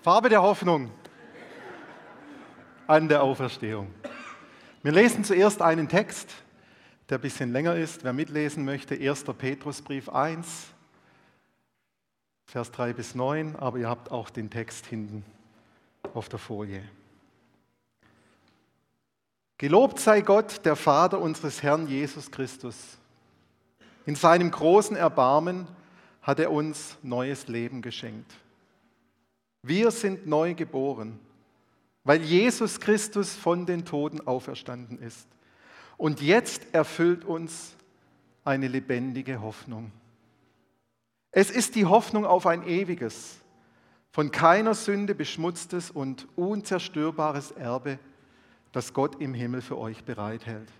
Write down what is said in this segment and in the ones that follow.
Farbe der Hoffnung an der Auferstehung. Wir lesen zuerst einen Text, der ein bisschen länger ist. Wer mitlesen möchte, 1. Petrusbrief 1, Vers 3 bis 9, aber ihr habt auch den Text hinten auf der Folie. Gelobt sei Gott, der Vater unseres Herrn Jesus Christus. In seinem großen Erbarmen hat er uns neues Leben geschenkt. Wir sind neu geboren, weil Jesus Christus von den Toten auferstanden ist. Und jetzt erfüllt uns eine lebendige Hoffnung. Es ist die Hoffnung auf ein ewiges, von keiner Sünde beschmutztes und unzerstörbares Erbe, das Gott im Himmel für euch bereithält.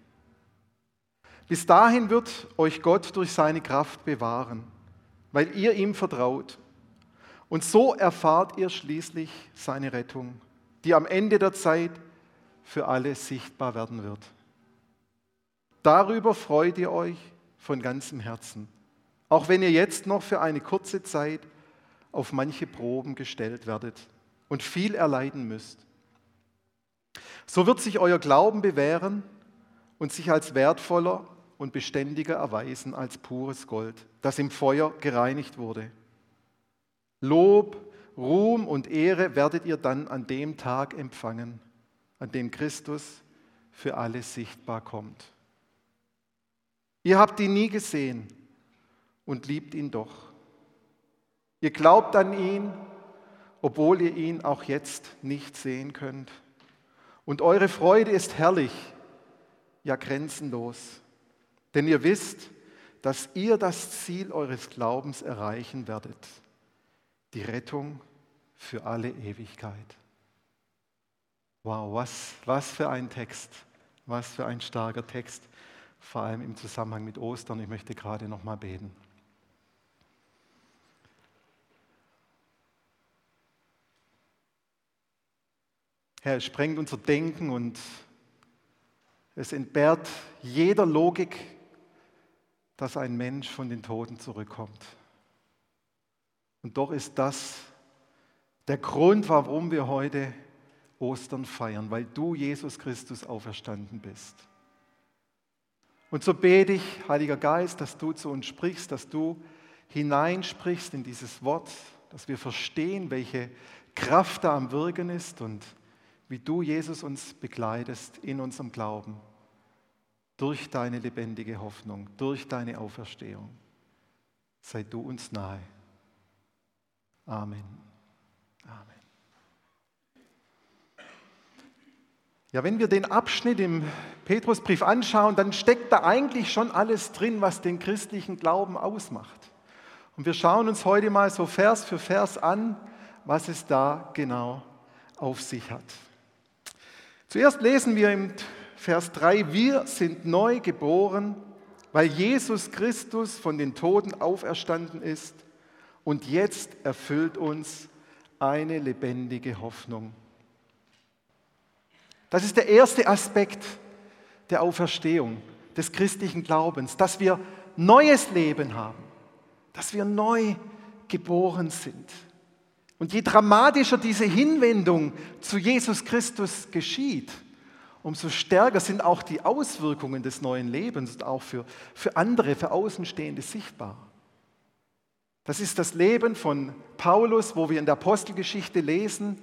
Bis dahin wird euch Gott durch seine Kraft bewahren, weil ihr ihm vertraut und so erfahrt ihr schließlich seine Rettung, die am Ende der Zeit für alle sichtbar werden wird. Darüber freut ihr euch von ganzem Herzen, auch wenn ihr jetzt noch für eine kurze Zeit auf manche Proben gestellt werdet und viel erleiden müsst. So wird sich euer Glauben bewähren und sich als wertvoller und beständiger erweisen als pures Gold, das im Feuer gereinigt wurde. Lob, Ruhm und Ehre werdet ihr dann an dem Tag empfangen, an dem Christus für alle sichtbar kommt. Ihr habt ihn nie gesehen und liebt ihn doch. Ihr glaubt an ihn, obwohl ihr ihn auch jetzt nicht sehen könnt. Und eure Freude ist herrlich, ja grenzenlos, denn ihr wisst, dass ihr das Ziel eures Glaubens erreichen werdet die Rettung für alle Ewigkeit. Wow, was, was für ein Text, was für ein starker Text, vor allem im Zusammenhang mit Ostern. Ich möchte gerade noch mal beten. Herr, es sprengt unser Denken und es entbehrt jeder Logik, dass ein Mensch von den Toten zurückkommt. Und doch ist das der Grund, warum wir heute Ostern feiern, weil du, Jesus Christus, auferstanden bist. Und so bete ich, Heiliger Geist, dass du zu uns sprichst, dass du hineinsprichst in dieses Wort, dass wir verstehen, welche Kraft da am Wirken ist und wie du, Jesus, uns begleitest in unserem Glauben durch deine lebendige Hoffnung, durch deine Auferstehung. Sei du uns nahe. Amen. Amen. Ja, wenn wir den Abschnitt im Petrusbrief anschauen, dann steckt da eigentlich schon alles drin, was den christlichen Glauben ausmacht. Und wir schauen uns heute mal so Vers für Vers an, was es da genau auf sich hat. Zuerst lesen wir im Vers 3, wir sind neu geboren, weil Jesus Christus von den Toten auferstanden ist und jetzt erfüllt uns eine lebendige Hoffnung. Das ist der erste Aspekt der Auferstehung, des christlichen Glaubens, dass wir neues Leben haben, dass wir neu geboren sind. Und je dramatischer diese Hinwendung zu Jesus Christus geschieht, umso stärker sind auch die Auswirkungen des neuen Lebens auch für, für andere, für Außenstehende sichtbar. Das ist das Leben von Paulus, wo wir in der Apostelgeschichte lesen,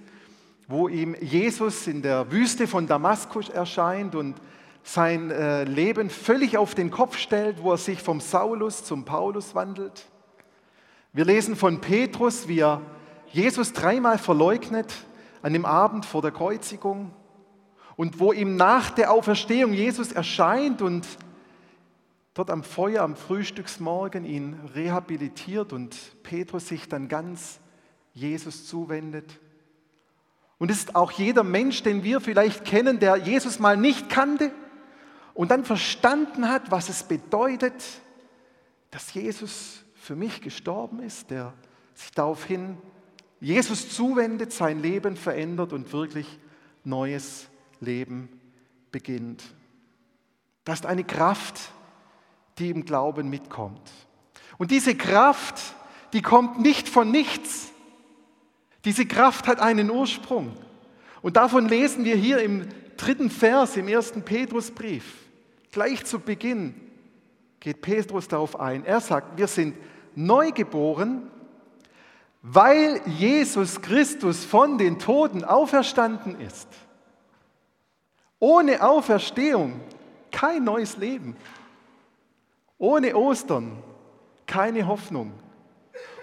wo ihm Jesus in der Wüste von Damaskus erscheint und sein äh, Leben völlig auf den Kopf stellt, wo er sich vom Saulus zum Paulus wandelt. Wir lesen von Petrus, wie er Jesus dreimal verleugnet an dem Abend vor der Kreuzigung und wo ihm nach der Auferstehung Jesus erscheint und dort am Feuer am Frühstücksmorgen ihn rehabilitiert und Petrus sich dann ganz Jesus zuwendet. Und es ist auch jeder Mensch, den wir vielleicht kennen, der Jesus mal nicht kannte und dann verstanden hat, was es bedeutet, dass Jesus für mich gestorben ist, der sich daraufhin Jesus zuwendet, sein Leben verändert und wirklich neues Leben beginnt. Das ist eine Kraft, die im Glauben mitkommt. Und diese Kraft, die kommt nicht von nichts. Diese Kraft hat einen Ursprung. Und davon lesen wir hier im dritten Vers im ersten Petrusbrief. Gleich zu Beginn geht Petrus darauf ein. Er sagt, wir sind neugeboren, weil Jesus Christus von den Toten auferstanden ist. Ohne Auferstehung kein neues Leben. Ohne Ostern keine Hoffnung.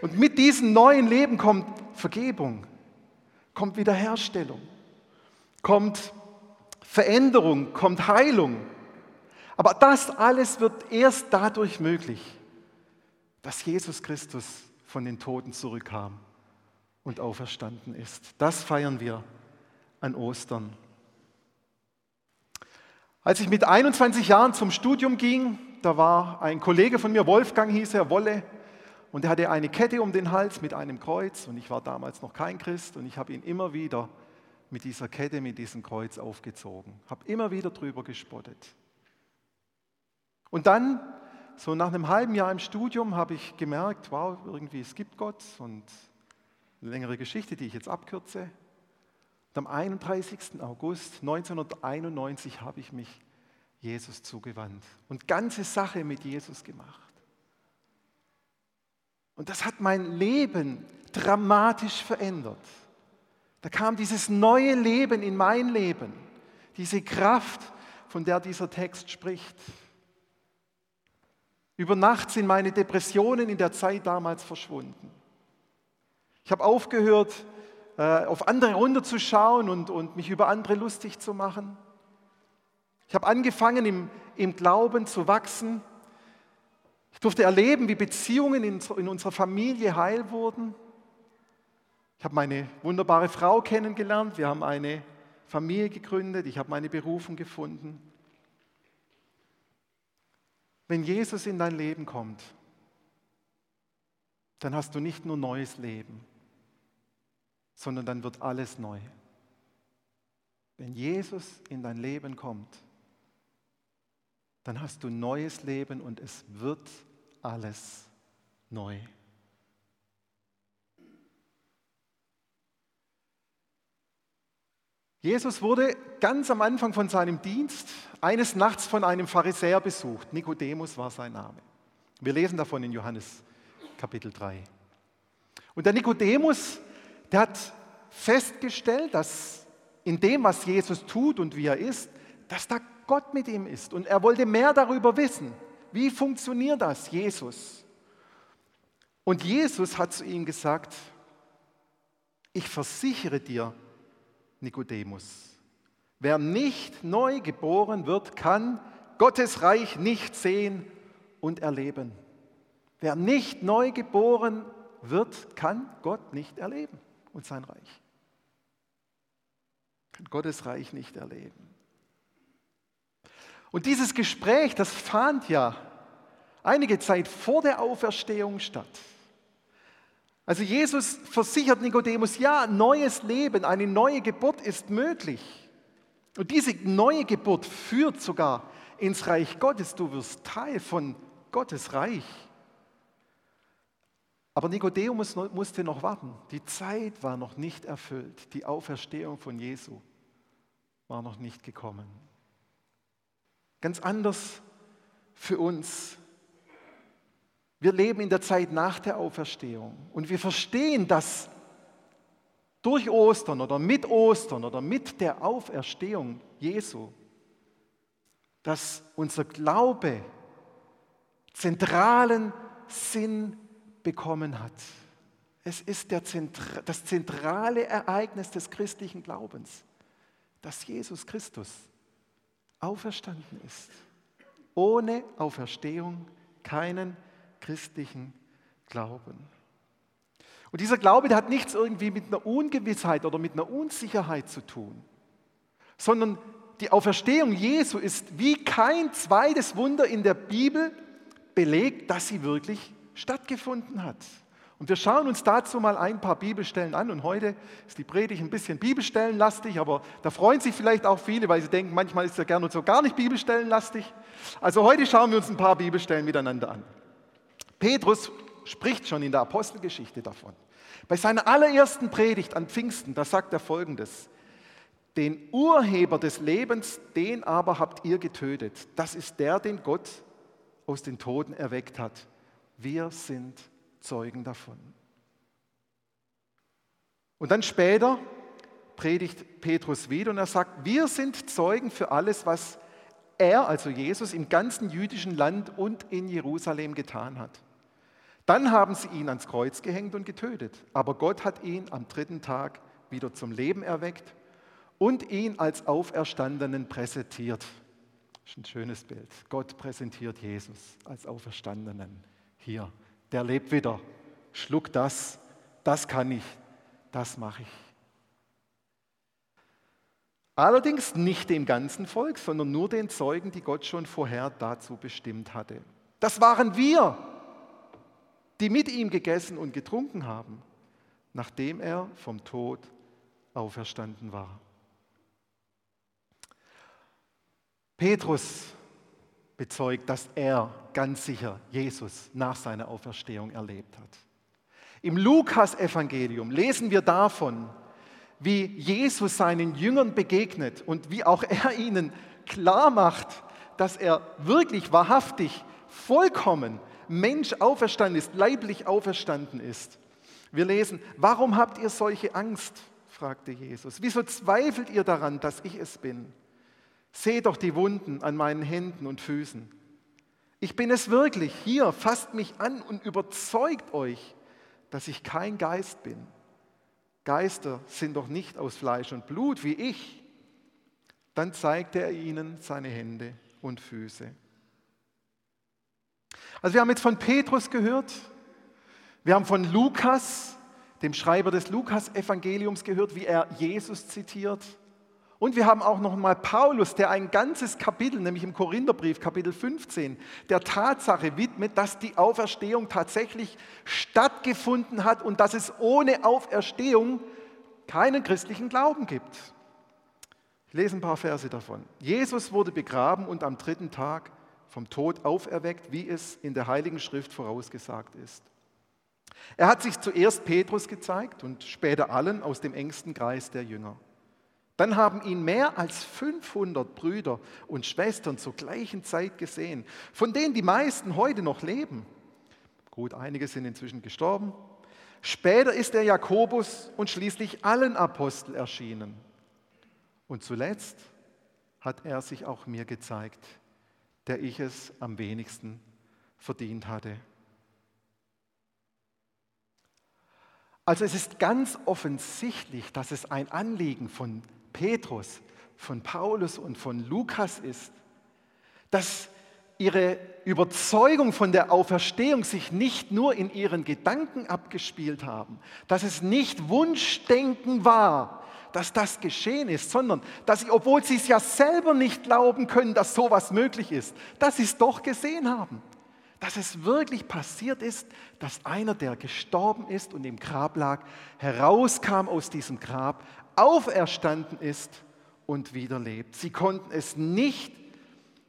Und mit diesem neuen Leben kommt Vergebung, kommt Wiederherstellung, kommt Veränderung, kommt Heilung. Aber das alles wird erst dadurch möglich, dass Jesus Christus von den Toten zurückkam und auferstanden ist. Das feiern wir an Ostern. Als ich mit 21 Jahren zum Studium ging, da war ein Kollege von mir, Wolfgang hieß er, Wolle, und er hatte eine Kette um den Hals mit einem Kreuz und ich war damals noch kein Christ und ich habe ihn immer wieder mit dieser Kette, mit diesem Kreuz aufgezogen, habe immer wieder drüber gespottet. Und dann, so nach einem halben Jahr im Studium, habe ich gemerkt, wow, irgendwie es gibt Gott und eine längere Geschichte, die ich jetzt abkürze. Und am 31. August 1991 habe ich mich Jesus zugewandt und ganze Sache mit Jesus gemacht. Und das hat mein Leben dramatisch verändert. Da kam dieses neue Leben in mein Leben, diese Kraft, von der dieser Text spricht. Über Nacht sind meine Depressionen in der Zeit damals verschwunden. Ich habe aufgehört, äh, auf andere runterzuschauen und, und mich über andere lustig zu machen. Ich habe angefangen, im, im Glauben zu wachsen ich durfte erleben, wie Beziehungen in, in unserer Familie heil wurden. Ich habe meine wunderbare Frau kennengelernt. Wir haben eine Familie gegründet. Ich habe meine Berufung gefunden. Wenn Jesus in dein Leben kommt, dann hast du nicht nur neues Leben, sondern dann wird alles neu. Wenn Jesus in dein Leben kommt, dann hast du neues Leben und es wird alles neu. Jesus wurde ganz am Anfang von seinem Dienst eines Nachts von einem Pharisäer besucht. Nikodemus war sein Name. Wir lesen davon in Johannes Kapitel 3. Und der Nikodemus, der hat festgestellt, dass in dem, was Jesus tut und wie er ist, dass da Gott mit ihm ist. Und er wollte mehr darüber wissen. Wie funktioniert das, Jesus? Und Jesus hat zu ihm gesagt, ich versichere dir, Nikodemus, wer nicht neu geboren wird, kann Gottes Reich nicht sehen und erleben. Wer nicht neu geboren wird, kann Gott nicht erleben und sein Reich. Kann Gottes Reich nicht erleben. Und dieses Gespräch, das fand ja einige Zeit vor der Auferstehung statt. Also Jesus versichert Nikodemus, ja, neues Leben, eine neue Geburt ist möglich. Und diese neue Geburt führt sogar ins Reich Gottes. Du wirst Teil von Gottes Reich. Aber Nikodemus musste noch warten. Die Zeit war noch nicht erfüllt. Die Auferstehung von Jesu war noch nicht gekommen. Ganz anders für uns. Wir leben in der Zeit nach der Auferstehung und wir verstehen, dass durch Ostern oder mit Ostern oder mit der Auferstehung Jesu, dass unser Glaube zentralen Sinn bekommen hat. Es ist Zentra das zentrale Ereignis des christlichen Glaubens, dass Jesus Christus auferstanden ist. Ohne Auferstehung keinen christlichen Glauben. Und dieser Glaube, der hat nichts irgendwie mit einer Ungewissheit oder mit einer Unsicherheit zu tun, sondern die Auferstehung Jesu ist wie kein zweites Wunder in der Bibel belegt, dass sie wirklich stattgefunden hat. Und wir schauen uns dazu mal ein paar Bibelstellen an. Und heute ist die Predigt ein bisschen Bibelstellenlastig, aber da freuen sich vielleicht auch viele, weil sie denken, manchmal ist ja gerne so gar nicht Bibelstellenlastig. Also heute schauen wir uns ein paar Bibelstellen miteinander an. Petrus spricht schon in der Apostelgeschichte davon. Bei seiner allerersten Predigt an Pfingsten, da sagt er folgendes. Den Urheber des Lebens, den aber habt ihr getötet. Das ist der, den Gott aus den Toten erweckt hat. Wir sind Zeugen davon. Und dann später predigt Petrus wieder und er sagt, wir sind Zeugen für alles, was er, also Jesus, im ganzen jüdischen Land und in Jerusalem getan hat. Dann haben sie ihn ans Kreuz gehängt und getötet. Aber Gott hat ihn am dritten Tag wieder zum Leben erweckt und ihn als Auferstandenen präsentiert. Das ist ein schönes Bild. Gott präsentiert Jesus als Auferstandenen. Hier, der lebt wieder. Schluck das, das kann ich, das mache ich. Allerdings nicht dem ganzen Volk, sondern nur den Zeugen, die Gott schon vorher dazu bestimmt hatte. Das waren wir, die mit ihm gegessen und getrunken haben, nachdem er vom Tod auferstanden war. Petrus bezeugt, dass er ganz sicher Jesus nach seiner Auferstehung erlebt hat. Im Lukas-Evangelium lesen wir davon, wie Jesus seinen Jüngern begegnet und wie auch er ihnen klar macht, dass er wirklich wahrhaftig, vollkommen Mensch auferstanden ist, leiblich auferstanden ist. Wir lesen, warum habt ihr solche Angst? fragte Jesus. Wieso zweifelt ihr daran, dass ich es bin? Seht doch die Wunden an meinen Händen und Füßen. Ich bin es wirklich. Hier, fasst mich an und überzeugt euch, dass ich kein Geist bin. Geister sind doch nicht aus Fleisch und Blut wie ich. Dann zeigte er ihnen seine Hände und Füße. Also wir haben jetzt von Petrus gehört, wir haben von Lukas, dem Schreiber des Lukas-Evangeliums gehört, wie er Jesus zitiert. Und wir haben auch noch mal Paulus, der ein ganzes Kapitel, nämlich im Korintherbrief, Kapitel 15, der Tatsache widmet, dass die Auferstehung tatsächlich stattgefunden hat und dass es ohne Auferstehung keinen christlichen Glauben gibt. Ich lese ein paar Verse davon. Jesus wurde begraben und am dritten Tag vom Tod auferweckt, wie es in der Heiligen Schrift vorausgesagt ist. Er hat sich zuerst Petrus gezeigt und später allen aus dem engsten Kreis der Jünger. Dann haben ihn mehr als 500 Brüder und Schwestern zur gleichen Zeit gesehen, von denen die meisten heute noch leben. Gut, einige sind inzwischen gestorben. Später ist er Jakobus und schließlich allen Aposteln erschienen. Und zuletzt hat er sich auch mir gezeigt, der ich es am wenigsten verdient hatte. Also es ist ganz offensichtlich, dass es ein Anliegen von Petrus, von Paulus und von Lukas ist, dass ihre Überzeugung von der Auferstehung sich nicht nur in ihren Gedanken abgespielt haben, dass es nicht Wunschdenken war, dass das geschehen ist, sondern dass sie, obwohl sie es ja selber nicht glauben können, dass sowas möglich ist, dass sie es doch gesehen haben. Dass es wirklich passiert ist, dass einer, der gestorben ist und im Grab lag, herauskam aus diesem Grab auferstanden ist und wieder lebt. Sie konnten es nicht,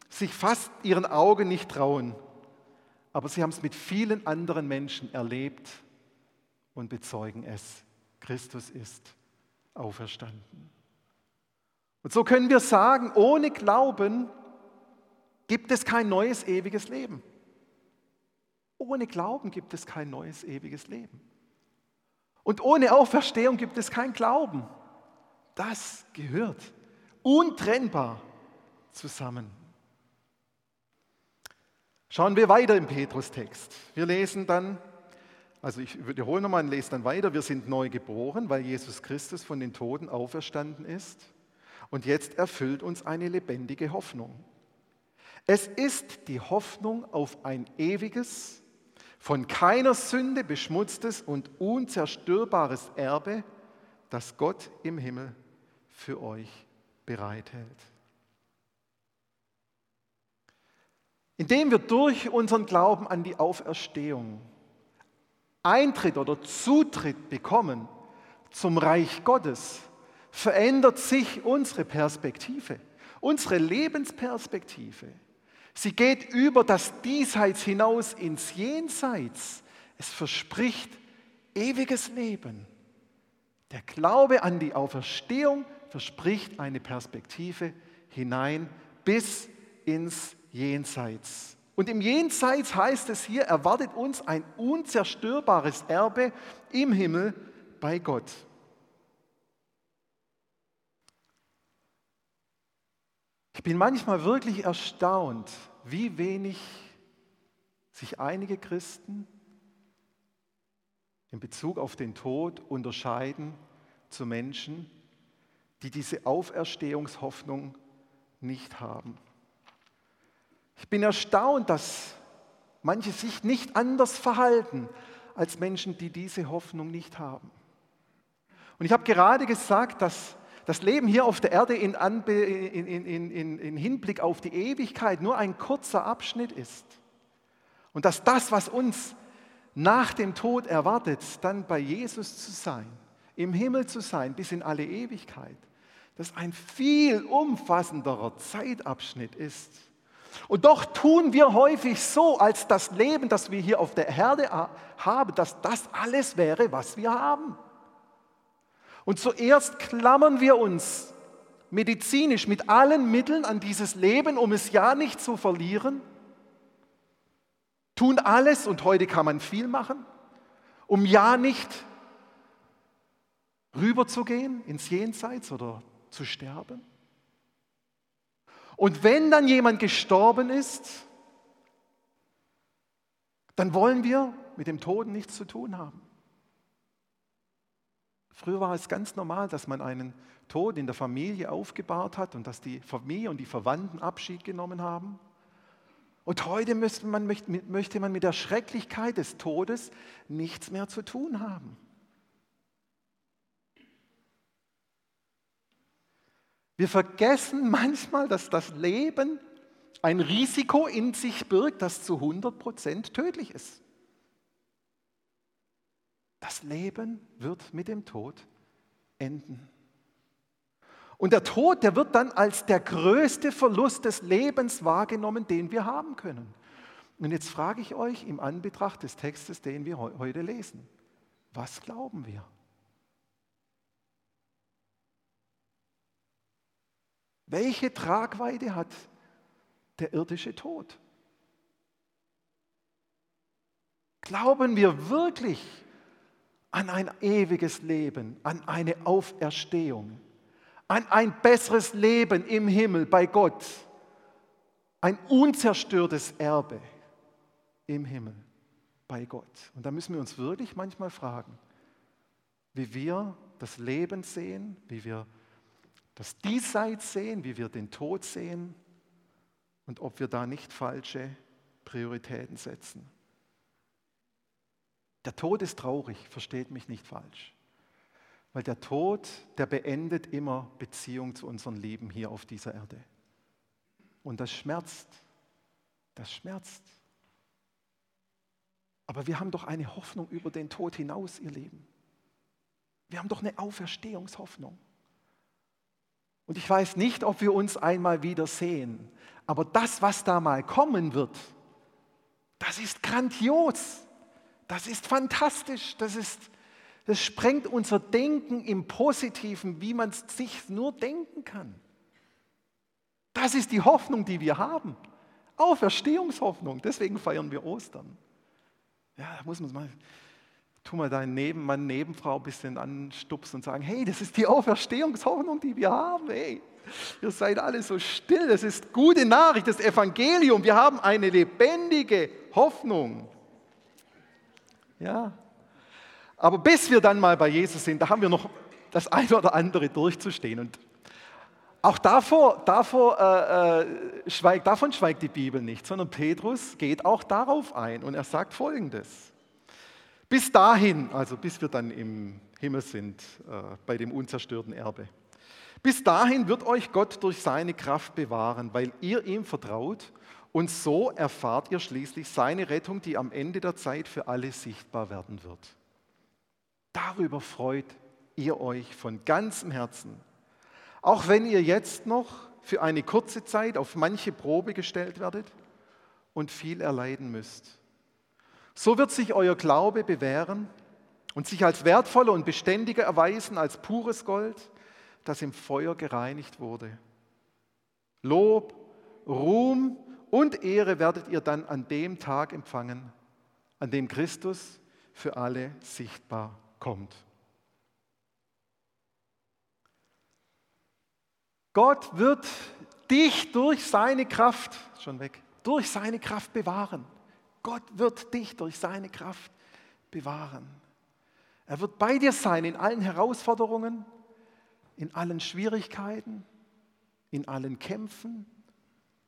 sich fast ihren Augen nicht trauen, aber sie haben es mit vielen anderen Menschen erlebt und bezeugen es. Christus ist auferstanden. Und so können wir sagen, ohne Glauben gibt es kein neues ewiges Leben. Ohne Glauben gibt es kein neues ewiges Leben. Und ohne Auferstehung gibt es kein Glauben. Das gehört untrennbar zusammen. Schauen wir weiter im Petrus-Text. Wir lesen dann, also ich wiederhole nochmal und lese dann weiter, wir sind neu geboren, weil Jesus Christus von den Toten auferstanden ist. Und jetzt erfüllt uns eine lebendige Hoffnung. Es ist die Hoffnung auf ein ewiges, von keiner Sünde beschmutztes und unzerstörbares Erbe, das Gott im Himmel für euch bereithält. Indem wir durch unseren Glauben an die Auferstehung Eintritt oder Zutritt bekommen zum Reich Gottes, verändert sich unsere Perspektive, unsere Lebensperspektive. Sie geht über das Diesseits hinaus ins Jenseits. Es verspricht ewiges Leben. Der Glaube an die Auferstehung verspricht eine Perspektive hinein bis ins Jenseits. Und im Jenseits heißt es hier, erwartet uns ein unzerstörbares Erbe im Himmel bei Gott. Ich bin manchmal wirklich erstaunt, wie wenig sich einige Christen in Bezug auf den Tod unterscheiden zu Menschen, die diese Auferstehungshoffnung nicht haben. Ich bin erstaunt, dass manche sich nicht anders verhalten als Menschen, die diese Hoffnung nicht haben. Und ich habe gerade gesagt, dass das Leben hier auf der Erde in, in, in, in, Hinblick auf die Ewigkeit nur ein kurzer Abschnitt ist. Und dass das, was uns nach dem Tod erwartet, dann bei Jesus zu sein, im Himmel zu sein, bis in alle Ewigkeit, das ein viel umfassenderer Zeitabschnitt ist. Und doch tun wir häufig so, als das Leben, das wir hier auf der Erde haben, dass das alles wäre, was wir haben. Und zuerst klammern wir uns medizinisch mit allen Mitteln an dieses Leben, um es ja nicht zu verlieren. Tun alles, und heute kann man viel machen, um ja nicht rüberzugehen ins Jenseits oder zu sterben. Und wenn dann jemand gestorben ist, dann wollen wir mit dem Toten nichts zu tun haben. Früher war es ganz normal, dass man einen Tod in der Familie aufgebahrt hat und dass die Familie und die Verwandten Abschied genommen haben. Und heute möchte man, möchte man mit der Schrecklichkeit des Todes nichts mehr zu tun haben. Wir vergessen manchmal, dass das Leben ein Risiko in sich birgt, das zu 100 Prozent tödlich ist. Das Leben wird mit dem Tod enden. Und der Tod, der wird dann als der größte Verlust des Lebens wahrgenommen, den wir haben können. Und jetzt frage ich euch im Anbetracht des Textes, den wir heute lesen, was glauben wir? Welche Tragweite hat der irdische Tod? Glauben wir wirklich an ein ewiges Leben, an eine Auferstehung, an ein besseres Leben im Himmel bei Gott, ein unzerstörtes Erbe im Himmel bei Gott? Und da müssen wir uns wirklich manchmal fragen, wie wir das Leben sehen, wie wir das Diesseits sehen, wie wir den Tod sehen und ob wir da nicht falsche Prioritäten setzen. Der Tod ist traurig, versteht mich nicht falsch. Weil der Tod, der beendet immer Beziehung zu unserem Leben hier auf dieser Erde. Und das schmerzt. Das schmerzt. Aber wir haben doch eine Hoffnung über den Tod hinaus, ihr Leben. Wir haben doch eine Auferstehungshoffnung. Und ich weiß nicht, ob wir uns einmal wieder sehen, aber das, was da mal kommen wird, das ist grandios, das ist fantastisch, das, ist, das sprengt unser Denken im Positiven, wie man es sich nur denken kann. Das ist die Hoffnung, die wir haben. Auferstehungshoffnung, deswegen feiern wir Ostern. Ja, da muss man mal tu mal deinen Nebenmann, Nebenfrau ein bisschen anstupsen und sagen, hey, das ist die Auferstehungshoffnung, die wir haben. Hey, ihr seid alle so still. Das ist gute Nachricht, das Evangelium. Wir haben eine lebendige Hoffnung. Ja. Aber bis wir dann mal bei Jesus sind, da haben wir noch das eine oder andere durchzustehen. Und auch davor, davor, äh, äh, schweigt, davon schweigt die Bibel nicht, sondern Petrus geht auch darauf ein und er sagt Folgendes. Bis dahin, also bis wir dann im Himmel sind, äh, bei dem unzerstörten Erbe. Bis dahin wird euch Gott durch seine Kraft bewahren, weil ihr ihm vertraut und so erfahrt ihr schließlich seine Rettung, die am Ende der Zeit für alle sichtbar werden wird. Darüber freut ihr euch von ganzem Herzen, auch wenn ihr jetzt noch für eine kurze Zeit auf manche Probe gestellt werdet und viel erleiden müsst. So wird sich euer Glaube bewähren und sich als wertvoller und beständiger erweisen als pures Gold, das im Feuer gereinigt wurde. Lob, Ruhm und Ehre werdet ihr dann an dem Tag empfangen, an dem Christus für alle sichtbar kommt. Gott wird dich durch seine Kraft, schon weg, durch seine Kraft bewahren. Gott wird dich durch seine Kraft bewahren. Er wird bei dir sein in allen Herausforderungen, in allen Schwierigkeiten, in allen Kämpfen,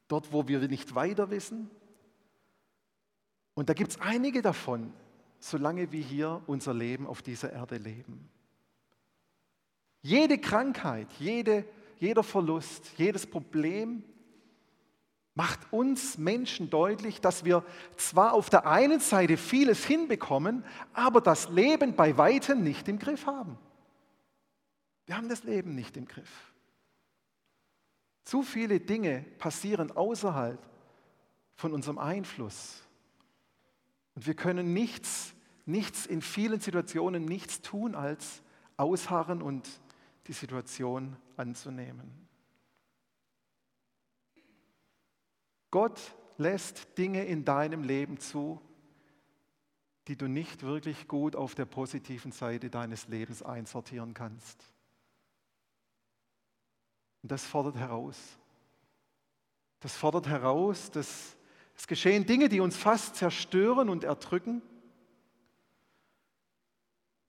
dort, wo wir nicht weiter wissen. Und da gibt es einige davon, solange wir hier unser Leben auf dieser Erde leben. Jede Krankheit, jede, jeder Verlust, jedes Problem macht uns Menschen deutlich, dass wir zwar auf der einen Seite vieles hinbekommen, aber das Leben bei weitem nicht im Griff haben. Wir haben das Leben nicht im Griff. Zu viele Dinge passieren außerhalb von unserem Einfluss. Und wir können nichts, nichts in vielen Situationen nichts tun, als ausharren und die Situation anzunehmen. Gott lässt Dinge in deinem Leben zu, die du nicht wirklich gut auf der positiven Seite deines Lebens einsortieren kannst. Und das fordert heraus. Das fordert heraus, dass es geschehen Dinge, die uns fast zerstören und erdrücken.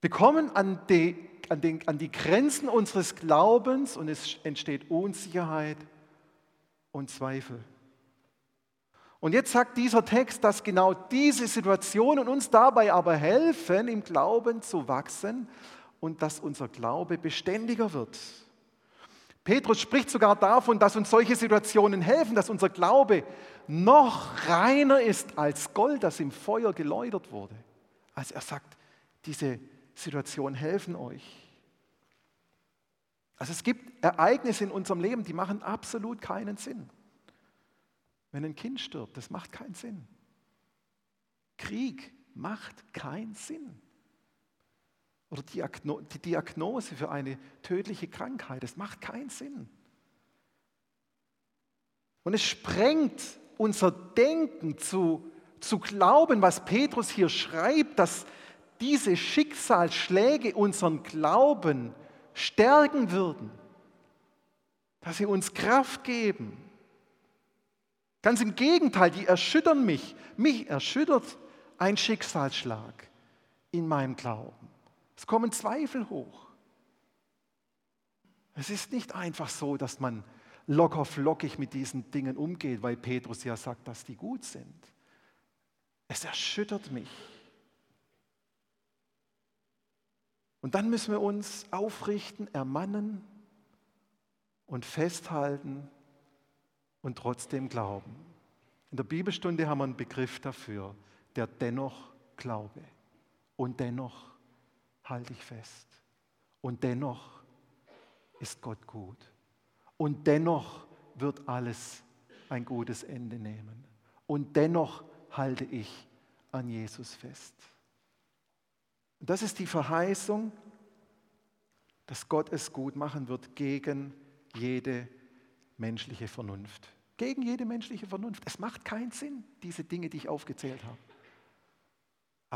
Wir kommen an die, an, den, an die Grenzen unseres Glaubens und es entsteht Unsicherheit und Zweifel. Und jetzt sagt dieser Text, dass genau diese Situationen uns dabei aber helfen, im Glauben zu wachsen und dass unser Glaube beständiger wird. Petrus spricht sogar davon, dass uns solche Situationen helfen, dass unser Glaube noch reiner ist als Gold, das im Feuer geläutert wurde. Also er sagt, diese Situationen helfen euch. Also es gibt Ereignisse in unserem Leben, die machen absolut keinen Sinn. Wenn ein Kind stirbt, das macht keinen Sinn. Krieg macht keinen Sinn. Oder die Diagnose für eine tödliche Krankheit. Das macht keinen Sinn. Und es sprengt unser Denken zu, zu glauben, was Petrus hier schreibt, dass diese Schicksalsschläge unseren Glauben stärken würden, dass sie uns Kraft geben. Ganz im Gegenteil, die erschüttern mich. Mich erschüttert ein Schicksalsschlag in meinem Glauben. Es kommen Zweifel hoch. Es ist nicht einfach so, dass man locker flockig mit diesen Dingen umgeht, weil Petrus ja sagt, dass die gut sind. Es erschüttert mich. Und dann müssen wir uns aufrichten, ermannen und festhalten und trotzdem glauben. In der Bibelstunde haben wir einen Begriff dafür, der dennoch Glaube und dennoch halte ich fest. Und dennoch ist Gott gut. Und dennoch wird alles ein gutes Ende nehmen. Und dennoch halte ich an Jesus fest. Und das ist die Verheißung, dass Gott es gut machen wird gegen jede menschliche Vernunft. Gegen jede menschliche Vernunft. Es macht keinen Sinn, diese Dinge, die ich aufgezählt habe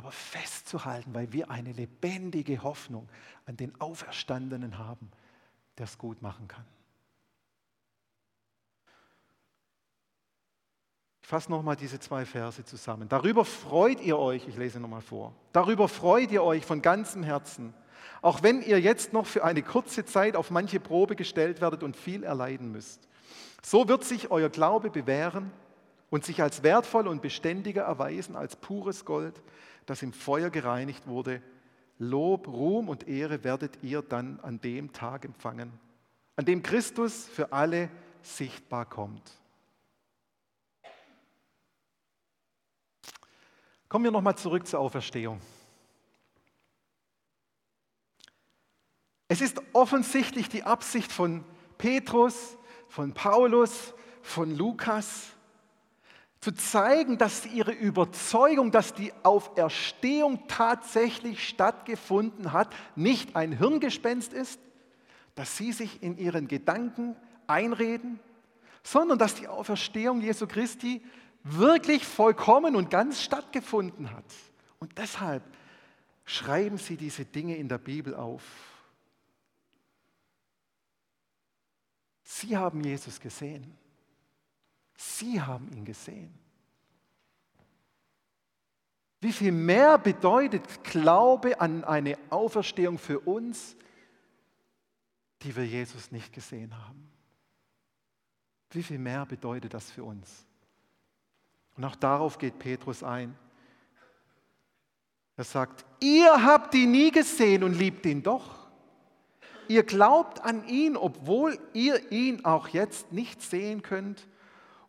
aber festzuhalten, weil wir eine lebendige Hoffnung an den Auferstandenen haben, der es gut machen kann. Ich fasse nochmal diese zwei Verse zusammen. Darüber freut ihr euch, ich lese nochmal vor, darüber freut ihr euch von ganzem Herzen, auch wenn ihr jetzt noch für eine kurze Zeit auf manche Probe gestellt werdet und viel erleiden müsst. So wird sich euer Glaube bewähren und sich als wertvoll und beständiger erweisen als pures Gold, das im Feuer gereinigt wurde. Lob, Ruhm und Ehre werdet ihr dann an dem Tag empfangen, an dem Christus für alle sichtbar kommt. Kommen wir nochmal zurück zur Auferstehung. Es ist offensichtlich die Absicht von Petrus, von Paulus, von Lukas, Zu zeigen, dass ihre Überzeugung, dass die Auferstehung tatsächlich stattgefunden hat, nicht ein Hirngespenst ist, dass sie sich in ihren Gedanken einreden, sondern dass die Auferstehung Jesu Christi wirklich vollkommen und ganz stattgefunden hat. Und deshalb schreiben sie diese Dinge in der Bibel auf. Sie haben Jesus gesehen. Sie haben ihn gesehen. Wie viel mehr bedeutet Glaube an eine Auferstehung für uns, die wir Jesus nicht gesehen haben? Wie viel mehr bedeutet das für uns? Und auch darauf geht Petrus ein. Er sagt, ihr habt ihn nie gesehen und liebt ihn doch. Ihr glaubt an ihn, obwohl ihr ihn auch jetzt nicht sehen könnt.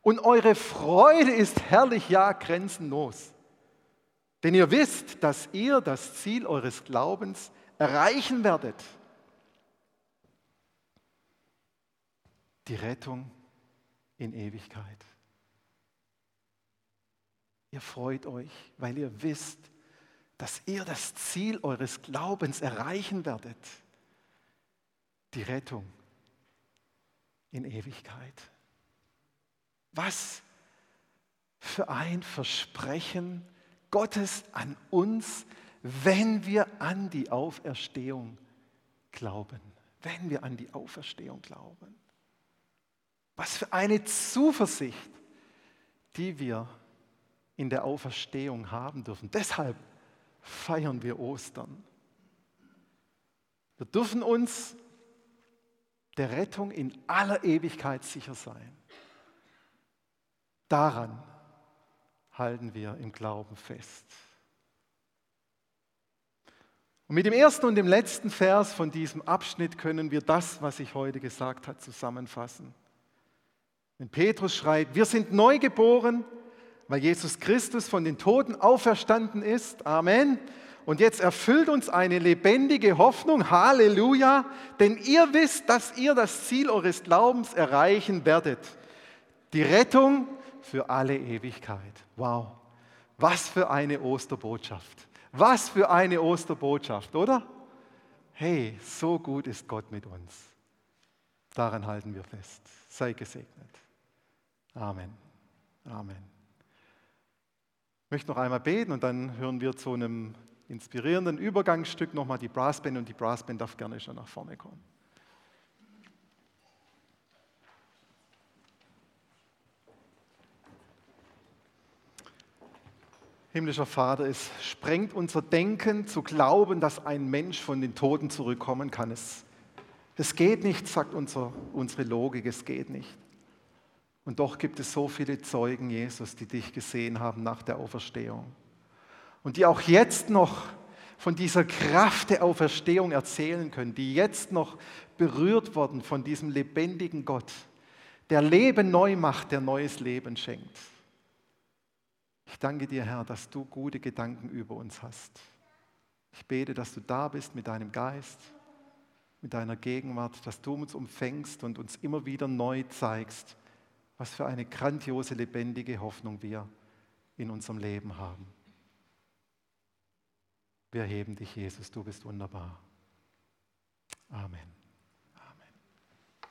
Und eure Freude ist herrlich, ja grenzenlos. Denn ihr wisst, dass ihr das Ziel eures Glaubens erreichen werdet. Die Rettung in Ewigkeit. Ihr freut euch, weil ihr wisst, dass ihr das Ziel eures Glaubens erreichen werdet. Die Rettung in Ewigkeit. Was für ein Versprechen Gottes an uns, wenn wir an die Auferstehung glauben. Wenn wir an die Auferstehung glauben. Was für eine Zuversicht, die wir in der Auferstehung haben dürfen. Deshalb feiern wir Ostern. Wir dürfen uns der Rettung in aller Ewigkeit sicher sein. Daran halten wir im Glauben fest. Und mit dem ersten und dem letzten Vers von diesem Abschnitt können wir das, was ich heute gesagt habe, zusammenfassen. Wenn Petrus schreibt, wir sind neu geboren, weil Jesus Christus von den Toten auferstanden ist. Amen. Und jetzt erfüllt uns eine lebendige Hoffnung. Halleluja. Denn ihr wisst, dass ihr das Ziel eures Glaubens erreichen werdet. Die Rettung für alle Ewigkeit. Wow. Was für eine Osterbotschaft. Was für eine Osterbotschaft, oder? Hey, so gut ist Gott mit uns. Daran halten wir fest. Sei gesegnet. Amen. Amen. Ich möchte noch einmal beten und dann hören wir zu einem inspirierenden Übergangsstück nochmal die Brassband und die Brassband darf gerne schon nach vorne kommen. Himmlischer Vater, es sprengt unser Denken zu glauben, dass ein Mensch von den Toten zurückkommen kann. Es, es geht nicht, sagt unser, unsere Logik, es geht nicht. Und doch gibt es so viele Zeugen, Jesus, die dich gesehen haben nach der Auferstehung. Und die auch jetzt noch von dieser Kraft der Auferstehung erzählen können, die jetzt noch berührt wurden von diesem lebendigen Gott, der Leben neu macht, der neues Leben schenkt. Ich danke dir, Herr, dass du gute Gedanken über uns hast. Ich bete, dass du da bist mit deinem Geist, mit deiner Gegenwart, dass du uns umfängst und uns immer wieder neu zeigst, was für eine grandiose, lebendige Hoffnung wir in unserem Leben haben. Wir heben dich, Jesus, du bist wunderbar. Amen.